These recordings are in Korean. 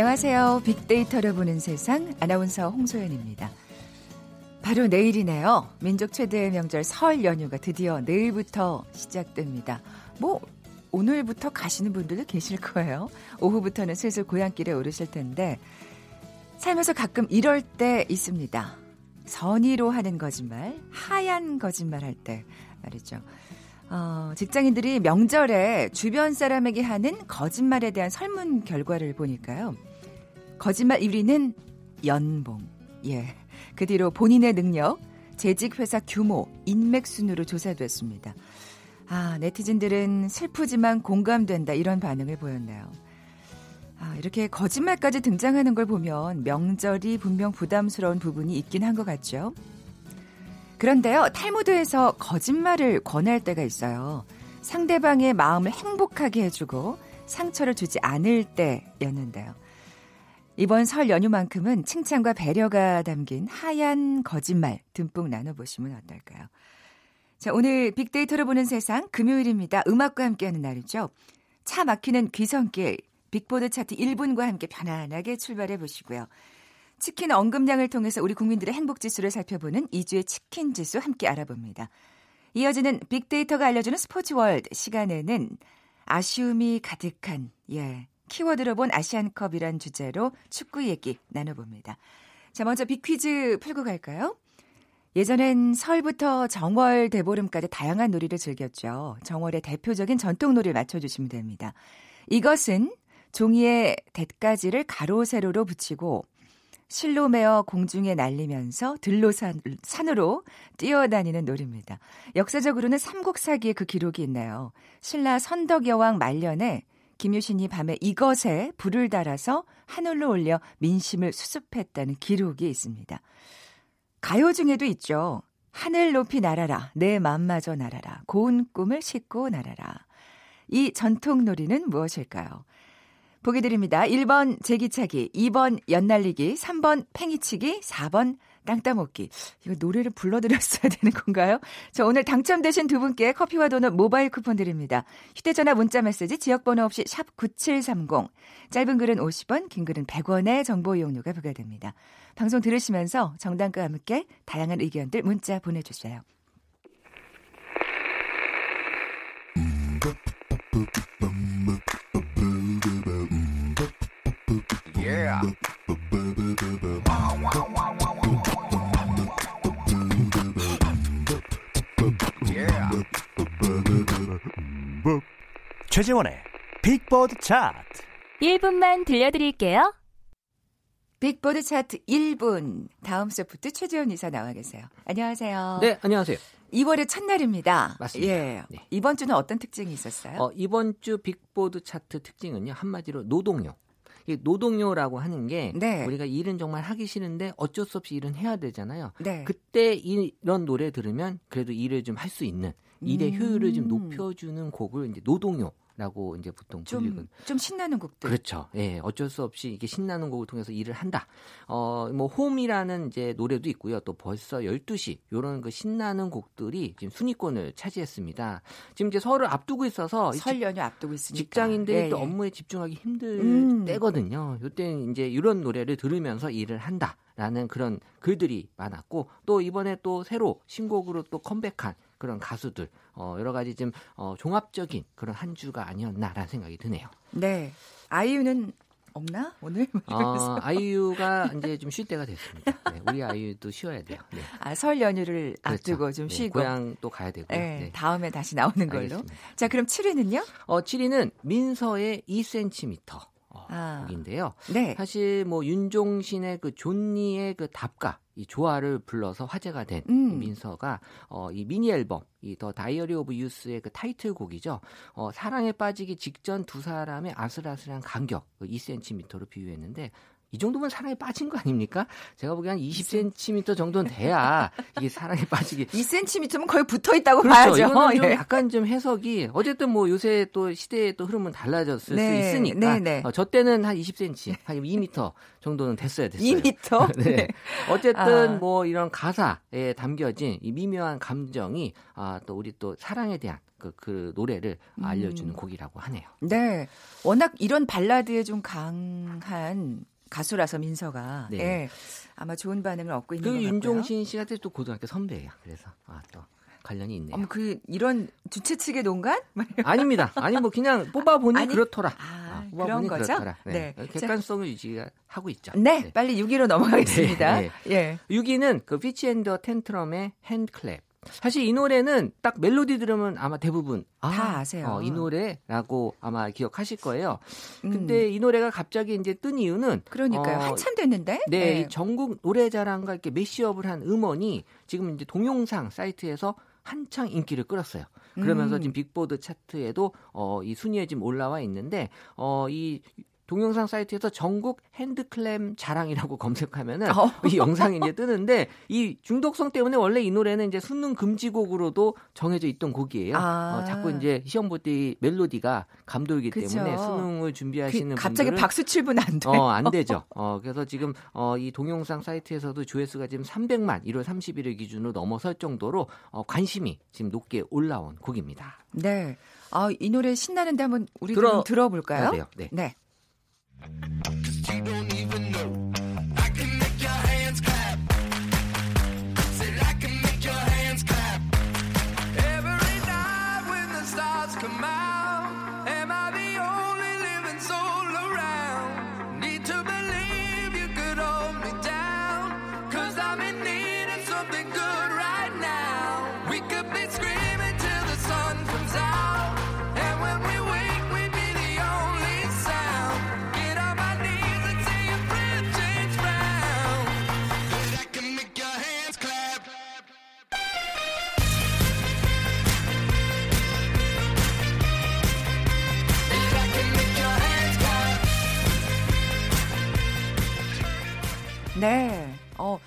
안녕하세요. 빅데이터를 보는 세상 아나운서 홍소연입니다. 바로 내일이네요. 민족 최대의 명절 설 연휴가 드디어 내일부터 시작됩니다. 뭐 오늘부터 가시는 분들도 계실 거예요. 오후부터는 슬슬 고향길에 오르실 텐데 살면서 가끔 이럴 때 있습니다. 선의로 하는 거짓말, 하얀 거짓말 할 때 말이죠. 어, 직장인들이 명절에 주변 사람에게 하는 거짓말에 대한 설문 결과를 보니까요. 거짓말 1위는 연봉. 예. 그 뒤로 본인의 능력, 재직 회사 규모, 인맥 순으로 조사됐습니다. 아, 네티즌들은 슬프지만 공감된다 이런 반응을 보였네요. 아, 이렇게 거짓말까지 등장하는 걸 보면 명절이 분명 부담스러운 부분이 있긴 한 것 같죠. 그런데요, 탈무드에서 거짓말을 권할 때가 있어요. 상대방의 마음을 행복하게 해주고 상처를 주지 않을 때였는데요. 이번 설 연휴만큼은 칭찬과 배려가 담긴 하얀 거짓말 듬뿍 나눠보시면 어떨까요? 자, 오늘 빅데이터를 보는 세상 금요일입니다. 음악과 함께하는 날이죠. 차 막히는 귀성길 빅보드 차트 1분과 함께 편안하게 출발해 보시고요. 치킨 언급량을 통해서 우리 국민들의 행복 지수를 살펴보는 2주의 치킨 지수 함께 알아봅니다. 이어지는 빅데이터가 알려주는 스포츠 월드 시간에는 아쉬움이 가득한 예 키워드로 본 아시안컵이란 주제로 축구 얘기 나눠봅니다. 자 먼저 빅퀴즈 풀고 갈까요? 예전엔 설부터 정월 대보름까지 다양한 놀이를 즐겼죠. 정월의 대표적인 전통 놀이를 맞춰주시면 됩니다. 이것은 종이에 대가지를 가로 세로로 붙이고 실로 매어 공중에 날리면서 들로 산 산으로 뛰어다니는 놀이입니다. 역사적으로는 삼국사기에 그 기록이 있네요. 신라 선덕여왕 말년에 김유신이 밤에 이것에 불을 달아서 하늘로 올려 민심을 수습했다는 기록이 있습니다. 가요 중에도 있죠. 하늘 높이 날아라, 내 맘마저 날아라, 고운 꿈을 싣고 날아라. 이 전통 놀이는 무엇일까요? 보기 드립니다. 1번 제기차기, 2번 연날리기, 3번 팽이치기, 4번 땅 따먹기. 이거 노래를 불러드렸어야 되는 건가요? 자, 오늘 당첨되신 두 분께 커피와 도넛 모바일 쿠폰 드립니다. 휴대전화 문자 메시지 지역번호 없이 샵 9730. 짧은 글은 50원, 긴 글은 100원의 정보 이용료가 부과됩니다. 방송 들으시면서 정당과 함께 다양한 의견들 문자 보내주세요. 최재원의 빅보드 차트 1분만 들려드릴게요. 빅보드 차트 1분. 다음 소프트 최재원 이사 나와 계세요. 안녕하세요. 네, 안녕하세요. 2월의 첫날입니다. 맞습니다. 예. 네. 이번 주는 어떤 특징이 있었어요? 어, 이번 주 빅보드 차트 특징은요. 한마디로 노동요. 이 노동요라고 하는 게 네. 우리가 일은 정말 하기 싫은데 어쩔 수 없이 일은 해야 되잖아요. 네. 그때 이런 노래 들으면 그래도 일을 좀 할 수 있는 일의 음. 효율을 좀 높여주는 곡을 이제 노동요 라고 이제 보통. 좀, 좀 신나는 곡들. 그렇죠. 예, 어쩔 수 없이 이게 신나는 곡을 통해서 일을 한다. 어, 뭐 홈이라는 이제 노래도 있고요. 또 벌써 12시 요런 그 신나는 곡들이 지금 순위권을 차지했습니다. 지금 이제 설을 앞두고 있어서 이설 연휴 앞두고 있으니까. 직장인들이 예, 또 예. 업무에 집중하기 힘들 음. 때거든요. 이때는 이제 이런 노래를 들으면서 일을 한다 라는 그런 글들이 많았고 또 이번에 또 새로 신곡으로 또 컴백한 그런 가수들 어, 여러 가지 좀 어, 종합적인 그런 한 주가 아니었나라는 생각이 드네요. 네. 아이유는 없나? 오늘? 어, 아이유가 이제 좀 쉴 때가 됐습니다. 네, 우리 아이유도 쉬어야 돼요. 네. 아, 설 연휴를 그렇죠. 앞두고 좀 네, 쉬고. 고향 또 가야 되고요. 네, 네. 다음에 다시 나오는 걸로. 알겠습니다. 자, 그럼 7위는요? 어, 7위는 민서의 2cm 어, 아. 곡인데요. 네. 사실 뭐 윤종신의 그 존니의 그 답가 이 조화를 불러서 화제가 된 음. 이 민서가 어, 이 미니 앨범 이 The Diary of Youth의 그 타이틀곡이죠. 어, 사랑에 빠지기 직전 두 사람의 아슬아슬한 간격 그 2cm로 비유했는데 이 정도면 사랑에 빠진 거 아닙니까? 제가 보기엔 한 20cm 정도는 돼야 이게 사랑에 빠지기. 2cm면 거의 붙어 있다고 그렇죠. 봐야죠. 이거는 좀 예. 약간 좀 해석이 어쨌든 뭐 요새 또 시대의 또 흐름은 달라졌을 네, 수 있으니까 네, 네. 어, 저 때는 한 20cm, 한 2m 정도는 됐어야 됐어요. 2m. 네. 어쨌든 아. 뭐 이런 가사에 담겨진 이 미묘한 감정이 아, 또 우리 또 사랑에 대한 그, 그 노래를 음. 알려주는 곡이라고 하네요. 네. 워낙 이런 발라드에 좀 강한 가수라서 민서가 네. 예. 아마 좋은 반응을 얻고 있는 그것 같고요. 윤종신 씨가 또 고등학교 선배예요. 그래서 아, 또 관련이 있네요. 어머 그 이런 주최 측의 농간? 아닙니다. 아니 뭐 그냥 뽑아 보니 아니, 그렇더라. 아, 뽑아보니 그런 거죠? 그렇더라. 네. 네. 객관성을 유지하고 있죠. 네, 빨리 6위로 넘어가겠습니다. 네, 예. 6위는 그 Fitz and the Tantrums의 HandClap. 사실 이 노래는 딱 멜로디 들으면 아마 대부분 아, 다 아세요. 어, 이 노래라고 아마 기억하실 거예요. 음. 근데 이 노래가 갑자기 이제 뜬 이유는 그러니까요. 어, 한참 됐는데. 네, 이 전국 노래자랑과 이렇게 매시업을 한 음원이 지금 이제 동영상 사이트에서 한창 인기를 끌었어요. 그러면서 음. 지금 빅보드 차트에도 어, 이 순위에 지금 올라와 있는데 어, 이 동영상 사이트에서 전국 핸드클램 자랑이라고 검색하면은 어. 이 영상이 이제 뜨는데 이 중독성 때문에 원래 이 노래는 이제 수능 금지곡으로도 정해져 있던 곡이에요. 아. 어, 자꾸 이제 시험 볼때이 멜로디가 감돌기. 때문에 수능을 준비하시는 그, 갑자기 박수 칠 분 안 돼. 어, 안 되죠. 어, 그래서 지금 어, 이 동영상 사이트에서도 조회수가 지금 300만 1월 30일을 기준으로 넘어설 정도로 어, 관심이 지금 높게 올라온 곡입니다. 네. 아, 이 노래 신나는데 한번 우리 들어- 좀 들어볼까요? 해야 돼요. 네. 네. Every 네. 어,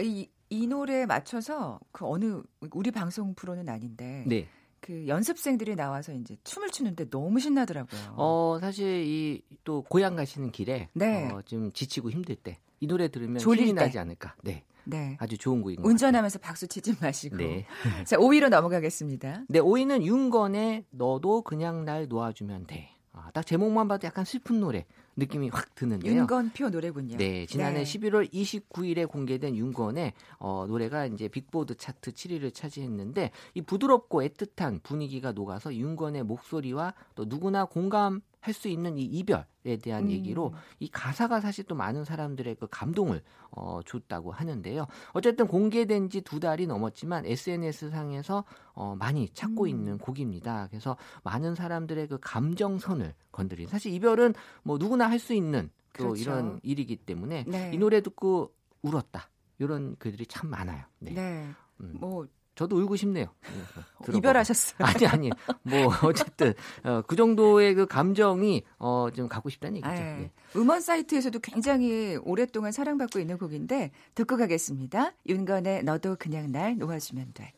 이, 이 노래에 맞춰서 그 어느 우리 방송 프로는 아닌데 네. 그 연습생들이 나와서 이제 춤을 추는데 너무 신나더라고요. 어, 사실 이 또 고향 가시는 길에 네. 어, 좀 지치고 힘들 때 이 노래 들으면 졸릴 힘이 때. 나지 않을까. 네. 네. 아주 좋은 곡인 것 운전하면서 박수 치지 마시고. 같아요. 네. 자, 5위로 넘어가겠습니다. 네, 5위는 윤건의 너도 그냥 날 놓아주면 돼. 아, 딱 제목만 봐도 약간 슬픈 노래 느낌이 확 드는데요. 윤건표 노래군요. 네, 지난해 네. 11월 29일에 공개된 윤건의 어, 노래가 이제 빅보드 차트 7위를 차지했는데 이 부드럽고 애틋한 분위기가 녹아서 윤건의 목소리와 또 누구나 공감 할 수 있는 이 이별에 대한 음. 얘기로 이 가사가 사실 또 많은 사람들의 그 감동을 어, 줬다고 하는데요. 어쨌든 공개된 지 두 달이 넘었지만 SNS 상에서 어, 많이 찾고 음. 있는 곡입니다. 그래서 많은 사람들의 그 감정선을 건드린 사실 이별은 뭐 누구나 할 수 있는 또 그렇죠. 이런 일이기 때문에 네. 이 노래 듣고 울었다. 이런 글들이 참 많아요. 네. 네. 음, 뭐 저도 울고 싶네요. 네. 이별하셨어요. 아니 아니 뭐 어쨌든 어, 그 정도의 그 감정이 어, 좀 갖고 싶다는 얘기죠. 네. 네. 음원 사이트에서도 굉장히 오랫동안 사랑받고 있는 곡인데 듣고 가겠습니다. 윤건의 너도 그냥 날 놓아주면 돼.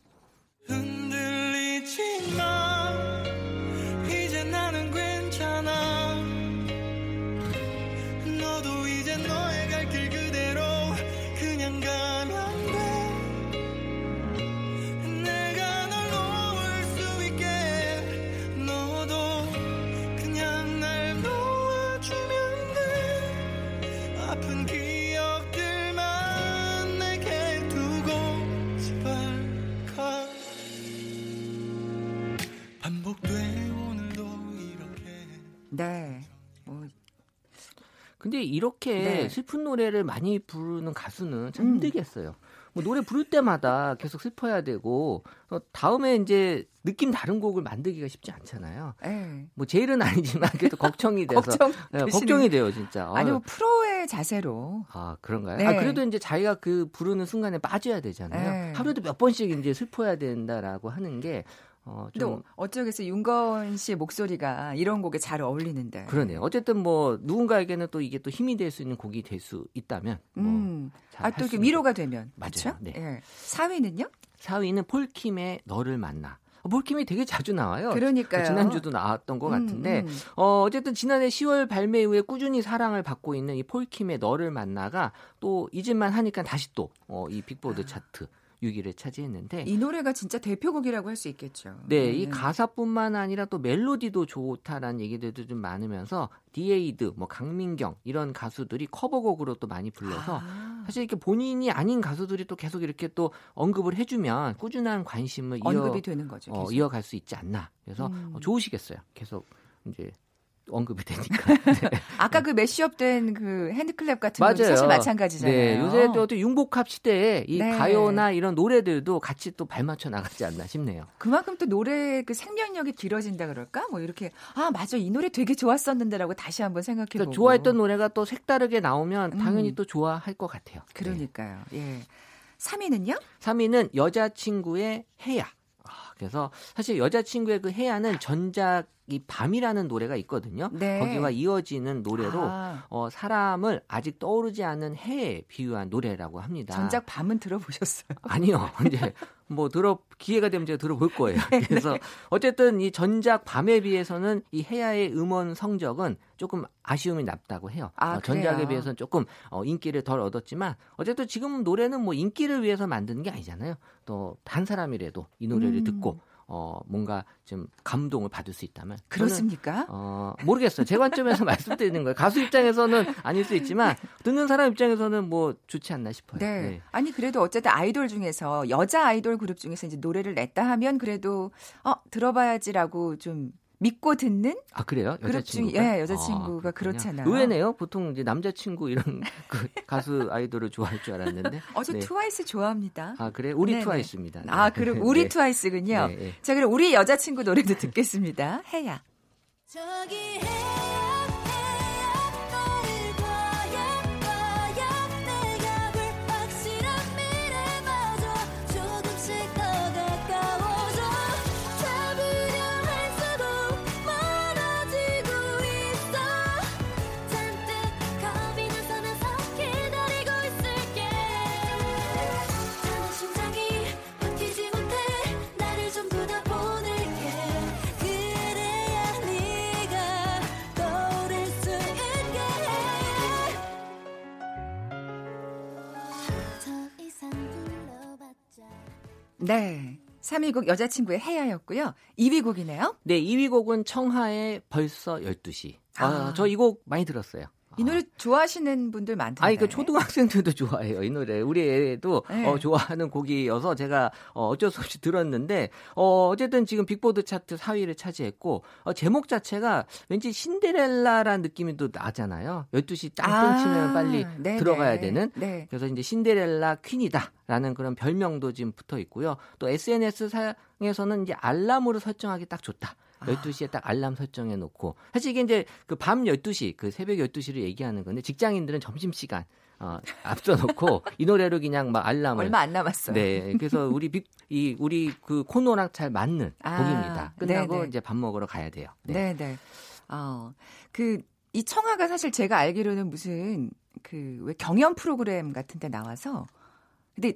흔들리지 마 네. 뭐 근데 이렇게 네. 슬픈 노래를 많이 부르는 가수는 참 음. 힘들겠어요. 뭐 노래 부를 때마다 계속 슬퍼야 되고 어, 다음에 이제 느낌 다른 곡을 만들기가 쉽지 않잖아요. 예. 뭐 제일은 아니지만 그래도 걱정이 돼서 걱정 네, 걱정이 돼요 진짜. 아니 아유. 뭐 프로의 자세로 아 그런가요? 네. 아 그래도 이제 자기가 그 부르는 순간에 빠져야 되잖아요. 네. 하루에도 몇 번씩 이제 슬퍼야 된다라고 하는 게 어, 또좀 어쩌겠어 윤건 씨의 목소리가 이런 곡에 잘 어울리는데. 그러네요. 어쨌든 뭐 누군가에게는 또 이게 또 힘이 될 수 있는 곡이 될 수 있다면 뭐 음. 잘 아, 또할 이렇게 수 위로가 되면. 맞아요. 그렇죠? 네. 예. 4위는요? 4위는 폴킴의 너를 만나. 어, 폴킴이 되게 자주 나와요. 그러니까요. 지난주도 나왔던 것 같은데 음, 음. 어, 어쨌든 지난해 10월 발매 이후에 꾸준히 사랑을 받고 있는 이 폴킴의 너를 만나가 또 잊을만 하니까 다시 또 어, 이 빅보드 차트 6위를 차지했는데 이 노래가 진짜 대표곡이라고 할 수 있겠죠. 네, 이 음. 가사뿐만 아니라 또 멜로디도 좋다라는 얘기들도 좀 많으면서 디에이드, 뭐 강민경 이런 가수들이 커버곡으로 또 많이 불러서 아, 사실 이렇게 본인이 아닌 가수들이 또 계속 이렇게 또 언급을 해주면 꾸준한 관심을 이어 언급이 되는 거죠. 어, 계속. 이어갈 수 있지 않나. 그래서 음. 어, 좋으시겠어요. 계속 이제 언급이 되니까. 네. 아까 그 mashup된 그 HandClap 같은 거 사실 마찬가지잖아요. 네, 요새 또 어떻게 융복합 시대에 이 네. 가요나 이런 노래들도 같이 또 발맞춰 나가지 않나 싶네요. 그만큼 또 노래 그 생명력이 길어진다 그럴까? 뭐 이렇게 아 맞아 이 노래 되게 좋았었는데라고 다시 한번 생각해 보고. 그러니까 좋아했던 노래가 또 색다르게 나오면 당연히 음. 또 좋아할 것 같아요. 네. 그러니까요. 예. 3위는요? 3위는 여자친구의 해야. 아, 그래서 사실 여자친구의 그 해야는 전작이 밤이라는 노래가 있거든요. 네. 거기와 이어지는 노래로 아, 어, 사람을 아직 떠오르지 않는 해에 비유한 노래라고 합니다. 전작 밤은 들어보셨어요? 아니요. 이제 뭐 들어 기회가 되면 제가 들어볼 거예요. 네, 그래서 어쨌든 이 전작 밤에 비해서는 이 해야의 음원 성적은 조금 아쉬움이 남다고 해요. 아, 어, 전작에? 비해서는 조금 어, 인기를 덜 얻었지만 어쨌든 지금 노래는 뭐 인기를 위해서 만드는 게 아니잖아요. 또 한 사람이라도 이 노래를 음. 듣고 어 뭔가 좀 감동을 받을 수 있다면 저는 그렇습니까? 어, 모르겠어요. 제 관점에서 말씀드리는 거예요. 가수 입장에서는 아닐 수 있지만 듣는 사람 입장에서는 뭐 좋지 않나 싶어요. 네. 아니 그래도 어쨌든 아이돌 중에서 여자 아이돌 그룹 중에서 이제 노래를 냈다 하면 그래도 어 들어봐야지라고 좀 믿고 듣는 아 그래요? 여자친구가? 예, 여자친구가 아. 그렇잖아요. 의외네요. 보통 이제 남자친구 이런 그 가수 아이돌을 좋아할 줄 알았는데. 어저 네. 트와이스 좋아합니다. 아 그래? 우리 네네. 트와이스입니다. 네. 아, 그럼 우리 네. 트와이스군요. 네, 네. 자, 그럼 우리 여자친구 노래도 듣겠습니다. 해야. 저기 해 네. 3위 곡 여자친구의 해야였고요. 2위 곡이네요. 네, 2위 곡은 청하의 벌써 12시. 아, 아. 저 이 곡 많이 들었어요. 이 노래 좋아하시는 분들 많던데. 아니, 그 초등학생들도 좋아해요, 이 노래. 우리 애도 네. 어, 좋아하는 곡이어서 제가 어, 어쩔 수 없이 들었는데, 어, 어쨌든 지금 빅보드 차트 4위를 차지했고, 어, 제목 자체가 왠지 신데렐라라는 느낌이 또 나잖아요. 12시 짱 끊치면 빨리 아, 네네. 들어가야 되는. 네. 그래서 이제 신데렐라 퀸이다라는 그런 별명도 지금 붙어 있고요. 또 SNS 상에서는 이제 알람으로 설정하기 딱 좋다. 12시에 딱 알람 설정해 놓고 사실 이게 이제 그 밤 12시 그 새벽 12시를 얘기하는 건데 직장인들은 점심 시간 어, 앞서 놓고 이 노래로 그냥 막 알람을 얼마 안 남았어요. 네. 그래서 우리 빅, 이 우리 그 코너랑 잘 맞는 아, 곡입니다. 끝나고 네네. 이제 밥 먹으러 가야 돼요. 네, 네. 어, 그, 이 청아가 사실 제가 알기로는 무슨 그 왜 경연 프로그램 같은 데 나와서 근데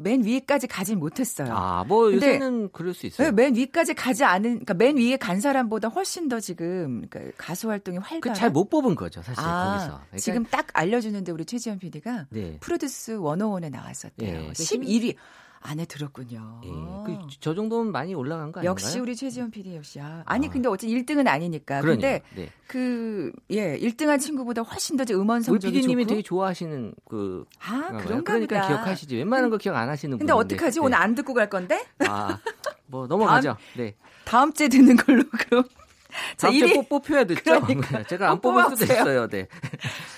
맨 위에까지 가진 못했어요. 아, 뭐 요새는 그럴 수 있어요. 네, 맨 위까지 가지 않은, 그러니까 맨 위에 간 사람보다 훨씬 더 지금 그러니까 가수 활동이 활발. 그잘못 뽑은 거죠, 사실 아, 거기서. 그러니까 지금 딱 알려주는데 우리 최지현 PD가 네. 프로듀스 101에 나왔었대요. 예. 11위 안에 들었군요. 예. 그, 저 정도면 많이 올라간 거 아닌가요? 역시 우리 최지현 PD 역시. 아, 아니 아. 근데 어째 1등은 아니니까. 그러니까. 근데 네. 그 예, 1등한 친구보다 훨씬 더 음원 우리 성적이 PD님이 좋고. 되게 좋아하시는 그 아, 건가요? 그런가 그러니까 보다. 기억하시지. 웬만한 거 기억 안 하시는 분. 근데 어떡하지? 오늘 안 듣고 갈 건데? 아, 뭐 넘어가죠. 네. 다음 주에 듣는 걸로 그럼. 자, 다음 주에 1위. 꼭 뽑혀야 됐죠. 그러니까. 제가 안꼭 뽑을 수도 뽑아보세요. 있어요. 네.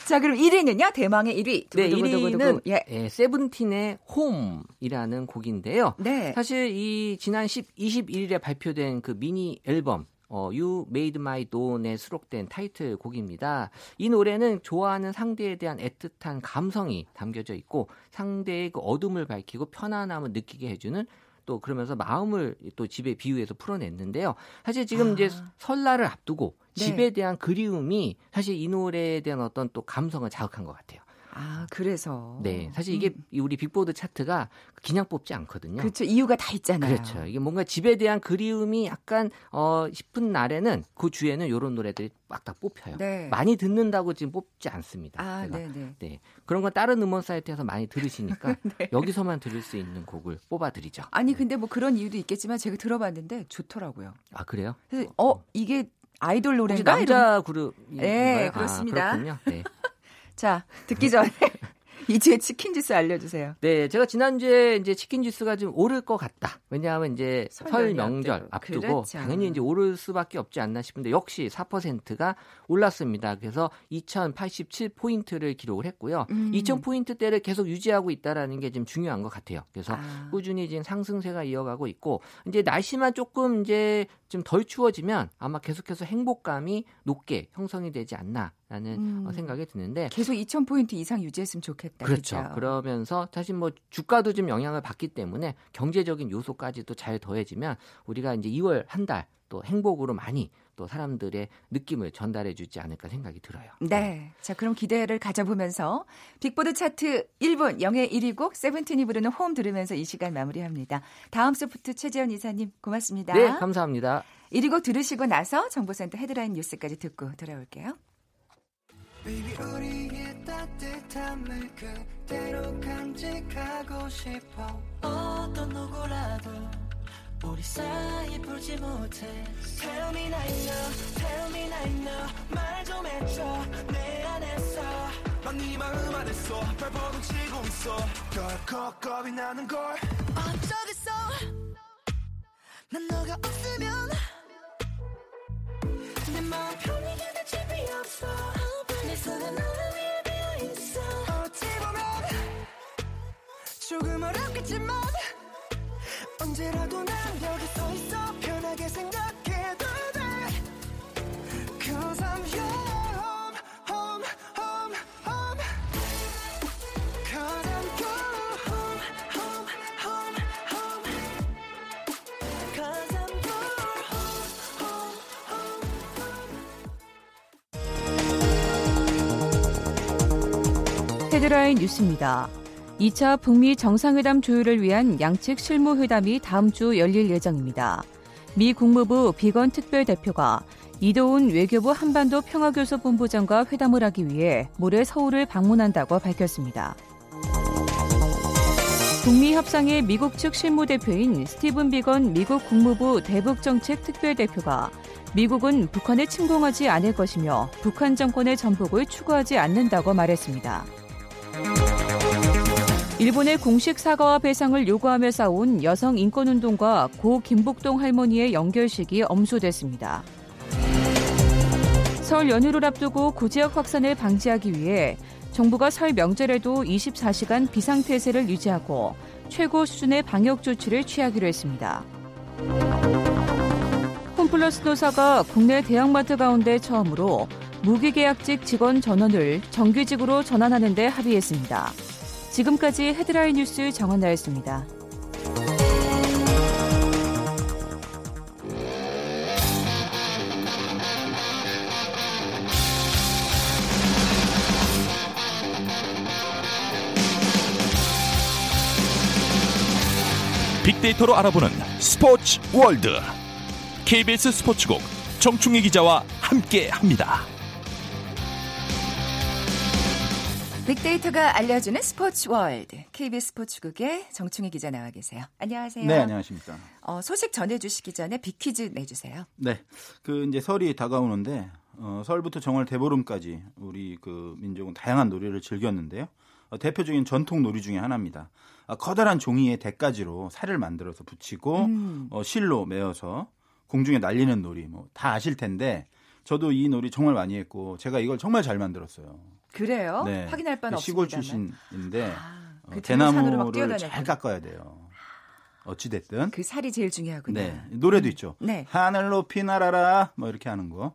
자, 그럼 1위는요? 대망의 1위. 네, 두구두구두구두구. 1위는 예. 예, 세븐틴의 홈이라는 곡인데요. 네. 사실 이 지난 10, 21일에 발표된 그 미니 앨범 어, You Made My Dawn에 수록된 타이틀 곡입니다. 이 노래는 좋아하는 상대에 대한 애틋한 감성이 담겨져 있고 상대의 그 어둠을 밝히고 편안함을 느끼게 해주는 또 그러면서 마음을 또 집에 비유해서 풀어냈는데요. 사실 지금 이제 아. 설날을 앞두고 네. 집에 대한 그리움이 사실 이 노래에 대한 어떤 또 감성을 자극한 것 같아요. 아, 그래서. 네, 사실 이게 음. 이 우리 빅보드 차트가 그냥 뽑지 않거든요. 그렇죠. 이유가 다 있잖아요. 그렇죠. 이게 뭔가 집에 대한 그리움이 약간 어 싶은 날에는 그 주에는 이런 노래들이 막 다 뽑혀요. 네. 많이 듣는다고 지금 뽑지 않습니다. 아, 제가. 네, 네. 네. 그런 건 다른 음원 사이트에서 많이 들으시니까 네. 여기서만 들을 수 있는 곡을 뽑아 드리죠. 아니 근데 뭐 그런 이유도 있겠지만 제가 들어봤는데 좋더라고요. 아 그래요? 그래서 어 이게 아이돌 노래인가? 이런- 남자 그룹? 네, 그렇습니다. 아, 그렇군요. 네. 자 듣기 전에 이제 치킨 주스 알려주세요. 네, 제가 지난주에 이제 치킨 주스가 좀 오를 것 같다. 왜냐하면 이제 설 명절 앞두고. 그렇죠. 당연히 이제 오를 수밖에 없지 않나 싶은데 역시 4%가 올랐습니다. 그래서 2,087 포인트를 기록을 했고요. 음. 2,000 포인트대를 계속 유지하고 있다라는 게 지금 중요한 것 같아요. 그래서 아. 꾸준히 지금 상승세가 이어가고 있고 이제 날씨만 조금 이제 좀 덜 추워지면 아마 계속해서 행복감이 높게 형성이 되지 않나 라는 음. 어, 생각이 드는데 계속 2,000 포인트 이상 유지했으면 좋겠다. 그렇죠. 그죠? 그러면서 사실 뭐 주가도 좀 영향을 받기 때문에 경제적인 요소까지도 잘 더해지면 우리가 이제 2월 한 달 또 행복으로 많이 또 사람들의 느낌을 전달해 주지 않을까 생각이 들어요. 네. 자, 그럼 기대를 가져보면서 빅보드 차트 1분 영예 1위 곡 세븐틴이 부르는 홈 들으면서 이 시간 마무리합니다. 다음 소프트 최재현 이사님 고맙습니다. 네, 감사합니다. 1위 곡 들으시고 나서 정보센터 헤드라인 뉴스까지 듣고 돌아올게요. Baby 우리의 따뜻함을 그대로 간직하고 싶어. 어떤 누구라도 우리 사이 풀지 못해. Tell me now, tell me now 말 좀 해줘. 내 안에서. 난네 마음 안에서 발버둥 치고 있어. 덜컥 겁이 나는 걸. 어쩌겠어? 난 너가 없으면 내 마음 편히 기댈 집이 없어. 내 손은 너를 위해 비어 있어. 어찌 보면 조금 어렵겠지만 언제라도 난 여기 서 있어 헤드라인 뉴스입니다. 2차 북미 정상회담 조율을 위한 양측 실무회담이 다음 주 열릴 예정입니다. 미 국무부 비건 특별대표가 이도훈 외교부 한반도 평화교섭 본부장과 회담을 하기 위해 모레 서울을 방문한다고 밝혔습니다. 북미 협상의 미국 측 실무대표인 스티븐 비건 미국 국무부 대북정책 특별대표가 미국은 북한에 침공하지 않을 것이며 북한 정권의 전복을 추구하지 않는다고 말했습니다. 일본의 공식 사과와 배상을 요구하며 싸운 여성 인권운동가 고 김복동 할머니의 연결식이 엄수됐습니다. 설 연휴를 앞두고 구지역 확산을 방지하기 위해 정부가 설 명절에도 24시간 비상태세를 유지하고 최고 수준의 방역 조치를 취하기로 했습니다. 홈플러스 노사가 국내 대형마트 가운데 처음으로 무기계약직 직원 전원을 정규직으로 전환하는 데 합의했습니다. 지금까지 헤드라인 뉴스 정원나였습니다. 빅데이터로 알아보는 스포츠 월드 KBS 스포츠국 정충희 기자와 함께합니다. 빅데이터가 알려주는 스포츠 월드 KBS 스포츠국의 정충희 기자 나와 계세요. 안녕하세요. 네, 안녕하십니까. 어, 소식 전해주시기 전에 빅퀴즈 내주세요. 네, 그 이제 설이 다가오는데 어, 설부터 정월 대보름까지 우리 그 민족은 다양한 놀이를 즐겼는데요. 어, 대표적인 전통 놀이 중에 하나입니다. 아, 커다란 종이에 대가지로 살을 만들어서 붙이고 음. 어, 실로 매어서 공중에 날리는 놀이 뭐 다 아실 텐데 저도 이 놀이 정말 많이 했고 제가 이걸 정말 잘 만들었어요. 그래요? 네. 확인할 바는 그 시골. 출신인데 아, 어, 그 대나무를. 잘 깎아야 돼요. 어찌 됐든 그 살이 제일 중요하군요. 네 노래도 있죠. 네. 하늘 높이 날아라 뭐 이렇게 하는 거.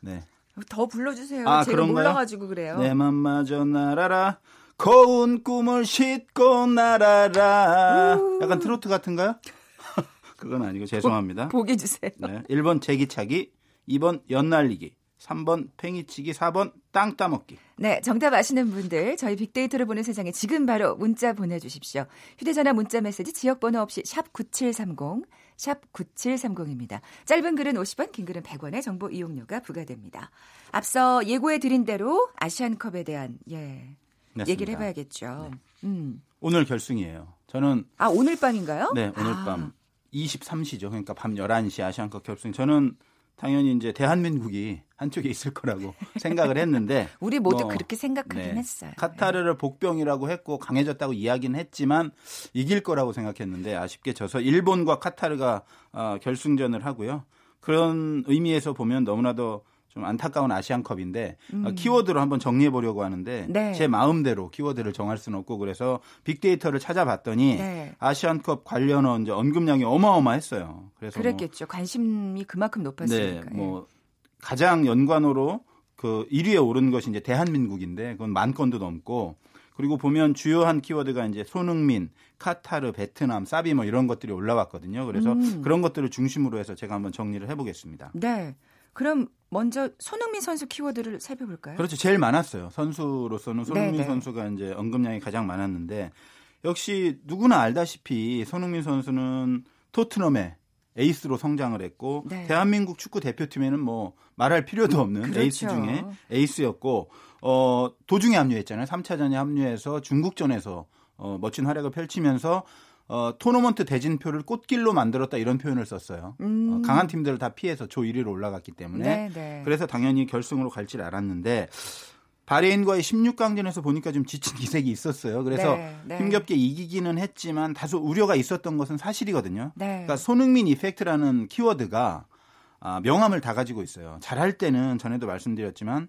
네. 더 불러주세요. 아, 제가 그런가요? 몰라가지고 그래요. 내 맘마저 날아라 고운 꿈을 싣고 날아라. 우. 약간 트로트 같은가요? 그건 아니고 죄송합니다. 보기 주세요. 네. 1번 제기차기, 2번 연날리기, 3번 팽이치기, 4번 땅 따먹기. 네, 정답 아시는 분들 저희 빅데이터를 보는 세상에 지금 바로 문자 보내주십시오. 휴대전화 문자 메시지 지역번호 없이 샵 9730, 샵 9730입니다. 짧은 글은 50원, 긴 글은 100원의 정보 이용료가 부과됩니다. 앞서 예고해 드린 대로 아시안컵에 대한 예 맞습니다. 얘기를 해봐야겠죠. 음. 오늘 결승이에요. 저는 아 오늘 밤인가요? 네, 오늘 아, 밤 23시죠. 그러니까 밤 11시 아시안컵 결승. 저는 당연히 이제 대한민국이 한쪽에 있을 거라고 생각을 했는데 우리 모두 뭐, 그렇게 생각하긴 네. 했어요. 카타르를 복병이라고 했고 강해졌다고 이야기는 했지만 이길 거라고 생각했는데 아쉽게 져서 일본과 카타르가 어, 결승전을 하고요. 그런 의미에서 보면 너무나도 좀 안타까운 아시안컵인데 어, 키워드로 한번 정리해 보려고 하는데 음. 네. 제 마음대로 키워드를 정할 수는 없고 그래서 빅데이터를 찾아봤더니 네. 아시안컵 관련어 이제 언급량이 어마어마했어요. 그래서 뭐 그랬겠죠. 관심이 그만큼 네, 높았으니까. 예. 뭐 가장 연관어로 그 1위에 오른 것이 이제 대한민국인데 그건 만 건도 넘고 그리고 보면 주요한 키워드가 이제 손흥민, 카타르, 베트남, 사비 뭐 이런 것들이 올라왔거든요. 그래서 음. 그런 것들을 중심으로 해서 제가 한번 정리를 해보겠습니다. 네. 그럼 먼저 손흥민 선수 키워드를 살펴볼까요? 그렇죠. 제일 많았어요. 선수로서는 손흥민 네, 네. 선수가 이제 언급량이 가장 많았는데 역시 누구나 알다시피 손흥민 선수는 토트넘의 에이스로 성장을 했고 네. 대한민국 축구 대표팀에는 뭐 말할 필요도 없는 그렇죠. 에이스 중에 에이스였고 어 도중에 합류했잖아요. 3차전에 합류해서 중국전에서 어 멋진 활약을 펼치면서 어 토너먼트 대진표를 꽃길로 만들었다 이런 표현을 썼어요. 음. 어, 강한 팀들을 다 피해서 조 1위로 올라갔기 때문에 네, 네. 그래서 당연히 결승으로 갈 줄 알았는데 바레인과의 16강전에서 보니까 좀 지친 기색이 있었어요. 그래서 네, 네. 힘겹게 이기기는 했지만 다소 우려가 있었던 것은 사실이거든요. 네. 그러니까 손흥민 이펙트라는 키워드가 아, 명함을 다 가지고 있어요. 잘할 때는 전에도 말씀드렸지만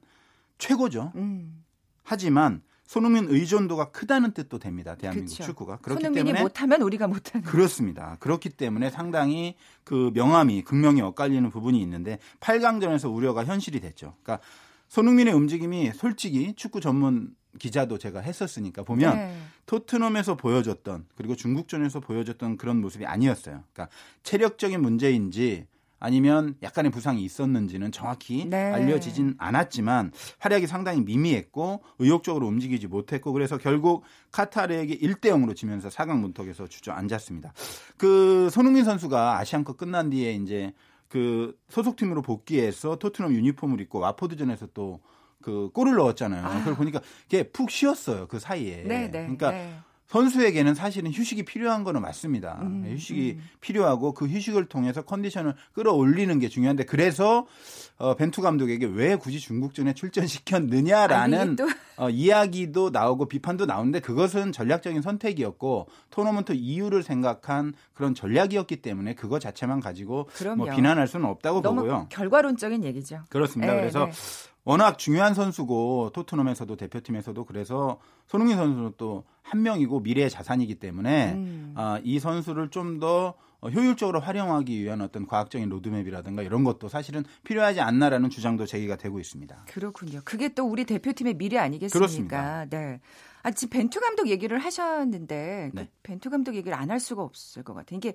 최고죠. 음. 하지만 손흥민 의존도가 크다는 뜻도 됩니다. 대한민국 그쵸. 축구가. 그렇기 손흥민이 때문에 못하면 우리가 못하는. 그렇습니다. 그렇기 때문에 상당히 그 명암이 극명히 엇갈리는 부분이 있는데 8강전에서 우려가 현실이 됐죠. 그러니까 손흥민의 움직임이 솔직히 축구 전문 기자도 제가 했었으니까 보면 네. 토트넘에서 보여줬던 그리고 중국전에서 보여줬던 그런 모습이 아니었어요. 그러니까 체력적인 문제인지 아니면 약간의 부상이 있었는지는 정확히 네. 알려지진 않았지만 활약이 상당히 미미했고 의욕적으로 움직이지 못했고 그래서 결국 카타르에게 1대 0으로 지면서 4강 문턱에서 주저앉았습니다. 그 손흥민 선수가 아시안컵 끝난 뒤에 이제 그 소속팀으로 복귀해서 토트넘 유니폼을 입고 와포드전에서 또 그 골을 넣었잖아요. 아. 그걸 보니까 걔 푹 쉬었어요. 그 사이에. 네, 네. 그러니까 네. 선수에게는 사실은 휴식이 필요한 거는 맞습니다. 음, 휴식이 음. 필요하고 그 휴식을 통해서 컨디션을 끌어올리는 게 중요한데 그래서 어, 벤투 감독에게 왜 굳이 중국전에 출전시켰느냐라는 어, 이야기도 나오고 비판도 나오는데 그것은 전략적인 선택이었고 토너먼트 이유를 생각한 그런 전략이었기 때문에 그거 자체만 가지고 그럼요. 뭐 비난할 수는 없다고 보고요. 결과론적인 얘기죠. 그렇습니다. 네, 그래서 네. 워낙 중요한 선수고 토트넘에서도 대표팀에서도 그래서 손흥민 선수는 또 한 명이고 미래의 자산이기 때문에 음. 아, 이 선수를 좀 더 효율적으로 활용하기 위한 어떤 과학적인 로드맵이라든가 이런 것도 사실은 필요하지 않나라는 주장도 제기가 되고 있습니다. 그렇군요. 그게 또 우리 대표팀의 미래 아니겠습니까? 그렇습니다. 네. 아, 지금 벤투 감독 얘기를 하셨는데 그 네. 벤투 감독 얘기를 안 할 수가 없을 것 같아요. 이게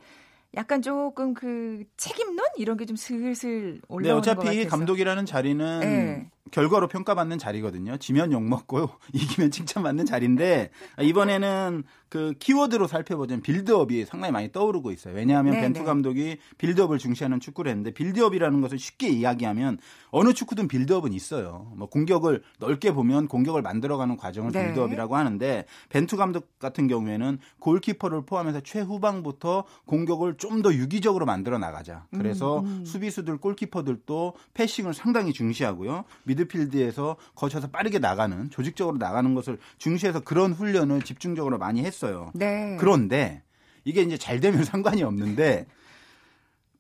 약간 조금 그 책임론 이런 게 좀 슬슬 네, 올라오는 것 어차피. 감독이라는 자리는 네. 결과로 평가받는 자리거든요. 지면 욕 먹고 이기면 칭찬받는 자리인데 이번에는 그 키워드로 살펴보자면 빌드업이 상당히 많이 떠오르고 있어요. 왜냐하면 네, 벤투 네. 감독이 빌드업을 중시하는 축구를 했는데 빌드업이라는 것을 쉽게 이야기하면 어느 축구든 빌드업은 있어요. 뭐 공격을 넓게 보면 공격을 만들어가는 과정을 네. 빌드업이라고 하는데 벤투 감독 같은 경우에는 골키퍼를 포함해서 최후방부터 공격을 좀 더 유기적으로 만들어 나가자. 그래서 음, 음. 수비수들, 골키퍼들도 패싱을 상당히 중시하고요. 미드필드에서 거쳐서 빠르게 나가는 조직적으로 나가는 것을 중시해서 그런 훈련을 집중적으로 많이 했어요. 네. 그런데 이게 이제 잘 되면 상관이 없는데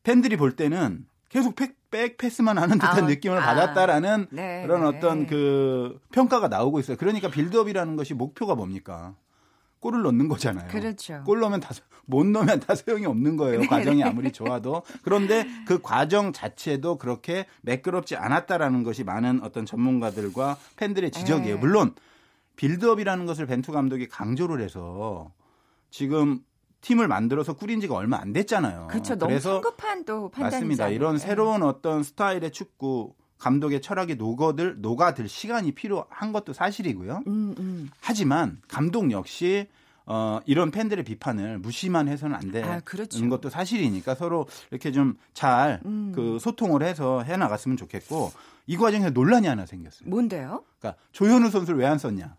팬들이 볼 때는 계속 백, 백 패스만 하는 듯한 아, 느낌을 아. 받았다라는 네, 그런 네. 어떤 그 평가가 나오고 있어요. 그러니까 빌드업이라는 것이 목표가 뭡니까? 골을 넣는 거잖아요. 그렇죠. 골 넣으면 다 못 넣으면 다 소용이 없는 거예요. 네, 과정이 네. 아무리 좋아도 그런데 그 과정 자체도 그렇게 매끄럽지 않았다라는 것이 많은 어떤 전문가들과 팬들의 지적이에요. 네. 물론 빌드업이라는 것을 벤투 감독이 강조를 해서 지금 팀을 만들어서 꾸린 지가 얼마 안 됐잖아요. 그렇죠. 너무 그래서 성급한 또 판단이죠. 맞습니다. 이런 새로운 어떤 스타일의 축구 감독의 철학이 녹아들 녹아들 시간이 필요한 것도 사실이고요. 음, 음. 하지만 감독 역시 어, 이런 팬들의 비판을 무시만 해서는 안 되는 아, 그렇죠. 것도 사실이니까 서로 이렇게 좀 잘그 음. 소통을 해서 해 나갔으면 좋겠고 이 과정에서 논란이 하나 생겼어요. 뭔데요? 그러니까 조현우 선수를 왜 안 썼냐?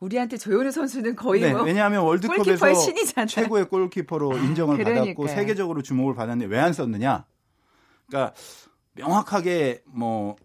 우리한테 조현우 선수는 거의 네, 뭐 왜냐하면 월드컵에서. 최고의 골키퍼로 인정을 그러니까요. 받았고 세계적으로 주목을 받았는데 왜 안 썼느냐? 그러니까 명확하게 뭐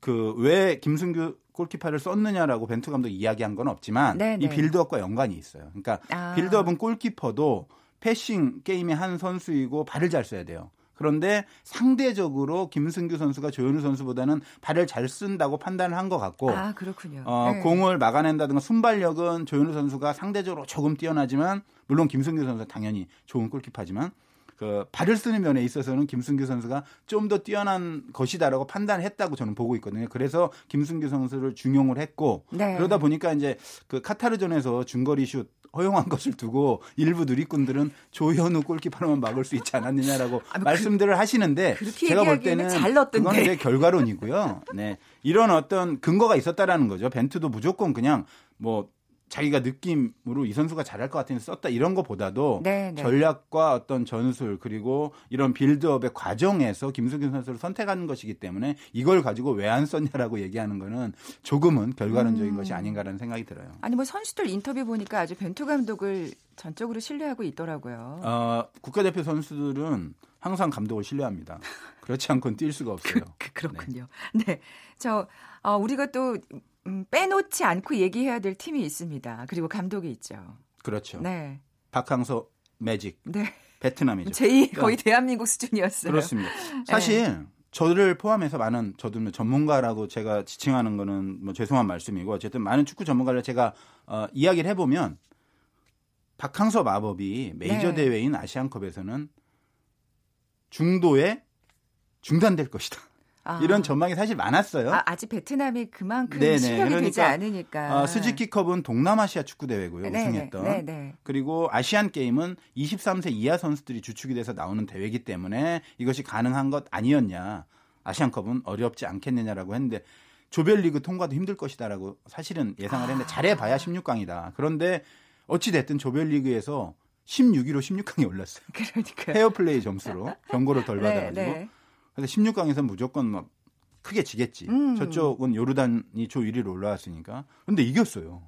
그 왜 김승규 골키퍼를 썼느냐라고 벤투 감독이 이야기한 건 없지만 네, 이 네. 빌드업과 연관이 있어요. 그러니까 아. 빌드업은 골키퍼도 패싱 게임의 한 선수이고 발을 잘 써야 돼요. 그런데 상대적으로 김승규 선수가 조현우 선수보다는 발을 잘 쓴다고 판단을 한 것 같고 아 그렇군요. 어, 네. 공을 막아낸다든가 순발력은 조현우 선수가 상대적으로 조금 뛰어나지만 물론 김승규 선수가 당연히 좋은 골키퍼지만 그 발을 쓰는 면에 있어서는 김승규 선수가 좀 더 뛰어난 것이다라고 판단했다고 저는 보고 있거든요. 그래서 김승규 선수를 중용을 했고 네. 그러다 보니까 이제 그 카타르전에서 중거리 슛 허용한 것을 두고 일부 누리꾼들은 조현우 골키퍼로만 막을 수 있지 않았느냐라고 아, 뭐 말씀들을 하시는데 그렇게 제가 볼 때는. 그건 제 결과론이고요. 네. 이런 어떤 근거가 있었다라는 거죠. 벤투도 무조건 그냥 뭐 자기가 느낌으로 이 선수가 잘할 것 같아서 썼다 이런 것보다도 네, 네. 전략과 어떤 전술 그리고 이런 빌드업의 과정에서 김승균 선수를 선택하는 것이기 때문에 이걸 가지고 왜 안 썼냐라고 얘기하는 거는 조금은 결과론적인 음. 것이 아닌가라는 생각이 들어요. 아니 뭐 선수들 인터뷰 보니까 아주 벤투 감독을 전적으로 신뢰하고 있더라고요. 어, 국가대표 선수들은 항상 감독을 신뢰합니다. 그렇지 않고는 뛸 수가 없어요. 그, 그 렇군요. 네. 저, 어, 우리가 또, 음, 빼놓지 않고 얘기해야 될 팀이 있습니다. 그리고 감독이 있죠. 그렇죠. 네. 박항서 매직 네. 베트남이죠. 제2 그러니까 거의 대한민국 수준이었어요. 그렇습니다. 사실 저를 포함해서 많은 저도 뭐 전문가라고 제가 지칭하는 거는 뭐 죄송한 말씀이고 어쨌든 많은 축구 전문가를 제가 어, 이야기를 해보면 박항서 마법이 메이저 네. 대회인 아시안컵에서는 중도에 중단될 것이다. 아. 이런 전망이 사실 많았어요. 아, 아직 베트남이 그만큼 네네. 실력이 되지 그러니까, 않으니까. 어, 스즈키컵은 동남아시아 축구 대회고요. 네네. 우승했던. 네네. 그리고 아시안 게임은 23세 이하 선수들이 주축이 돼서 나오는 대회이기 때문에 이것이 가능한 것 아니었냐. 아시안컵은 어렵지 않겠느냐라고 했는데 조별리그 통과도 힘들 것이다라고 사실은 예상을 했는데 잘해봐야 16강이다. 그런데 어찌 됐든 조별리그에서 16위로 16강에 올랐어요. 그러니까. 페어플레이 점수로 경고를 덜 네, 받아가지고. 네. 그래서 16강에서 무조건 막 크게 지겠지. 음. 저쪽은 요르단이 조 1위로 올라왔으니까. 근데 이겼어요.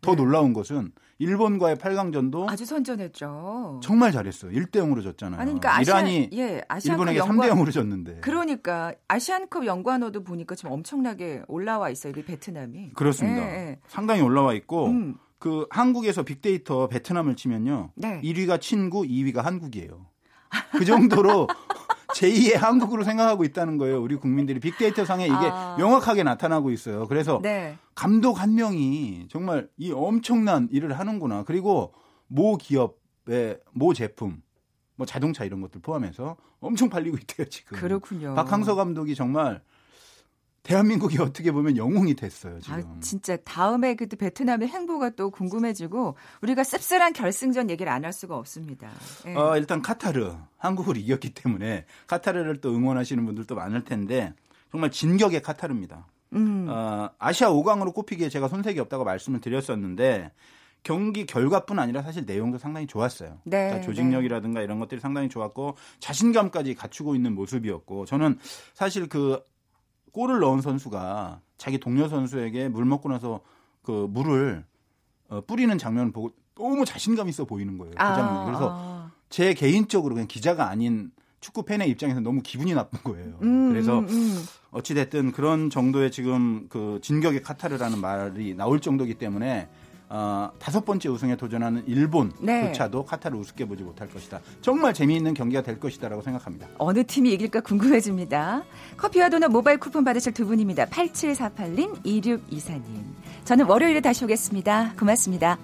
더 네. 놀라운 것은 일본과의 8강전도 아주 선전했죠. 정말 잘했어요. 1대 0으로 졌잖아요. 아니, 그러니까 아시안, 이란이 예, 일본에게 연관- 3대 0으로 졌는데. 그러니까 아시안컵 연관어도 보니까 지금 엄청나게 올라와 있어요. 이 베트남이. 그렇습니다. 예, 예. 상당히 올라와 있고 음. 그 한국에서 빅데이터 베트남을 치면요. 네. 1위가 친구, 2위가 한국이에요. 그 정도로 제2의 한국으로 생각하고 있다는 거예요. 우리 국민들이 빅데이터 상에 이게 아. 명확하게 나타나고 있어요. 그래서 네. 감독 한 명이 정말 이 엄청난 일을 하는구나. 그리고 모 기업의 모 제품, 뭐 자동차 이런 것들 포함해서 엄청 팔리고 있대요 지금. 그렇군요. 박항서 감독이 정말 대한민국이 어떻게 보면 영웅이 됐어요 지금. 아, 진짜 다음에 그 베트남의 행보가 또 궁금해지고 우리가 씁쓸한 결승전 얘기를 안 할 수가 없습니다. 예. 어, 일단 카타르 한국을 이겼기 때문에 카타르를 또 응원하시는 분들도 많을 텐데 정말 진격의 카타르입니다. 음. 어, 아시아 5강으로 꼽히기에 제가 손색이 없다고 말씀을 드렸었는데 경기 결과뿐 아니라 사실 내용도 상당히 좋았어요. 네, 그러니까 조직력이라든가 이런 것들이 상당히 좋았고 자신감까지 갖추고 있는 모습이었고 저는 사실 그 골을 넣은 선수가 자기 동료 선수에게 물 먹고 나서 그 물을 어, 뿌리는 장면을 보고 너무 자신감 있어 보이는 거예요. 그 장면이. 그래서 아. 제 개인적으로 그냥 기자가 아닌 축구 팬의 입장에서 너무 기분이 나쁜 거예요. 음, 그래서 음, 음. 어찌 됐든 그런 정도의 지금 그 진격의 카타르라는 말이 나올 정도기 때문에 어, 다섯 번째 우승에 도전하는 일본조차도 네. 카타르 우습게 보지 못할 것이다. 정말 재미있는 경기가 될 것이다라고 생각합니다. 어느 팀이 이길까 궁금해집니다. 커피와 도넛 모바일 쿠폰 받으실 두 분입니다. 8748님, 2624님. 저는 월요일에 다시 오겠습니다. 고맙습니다.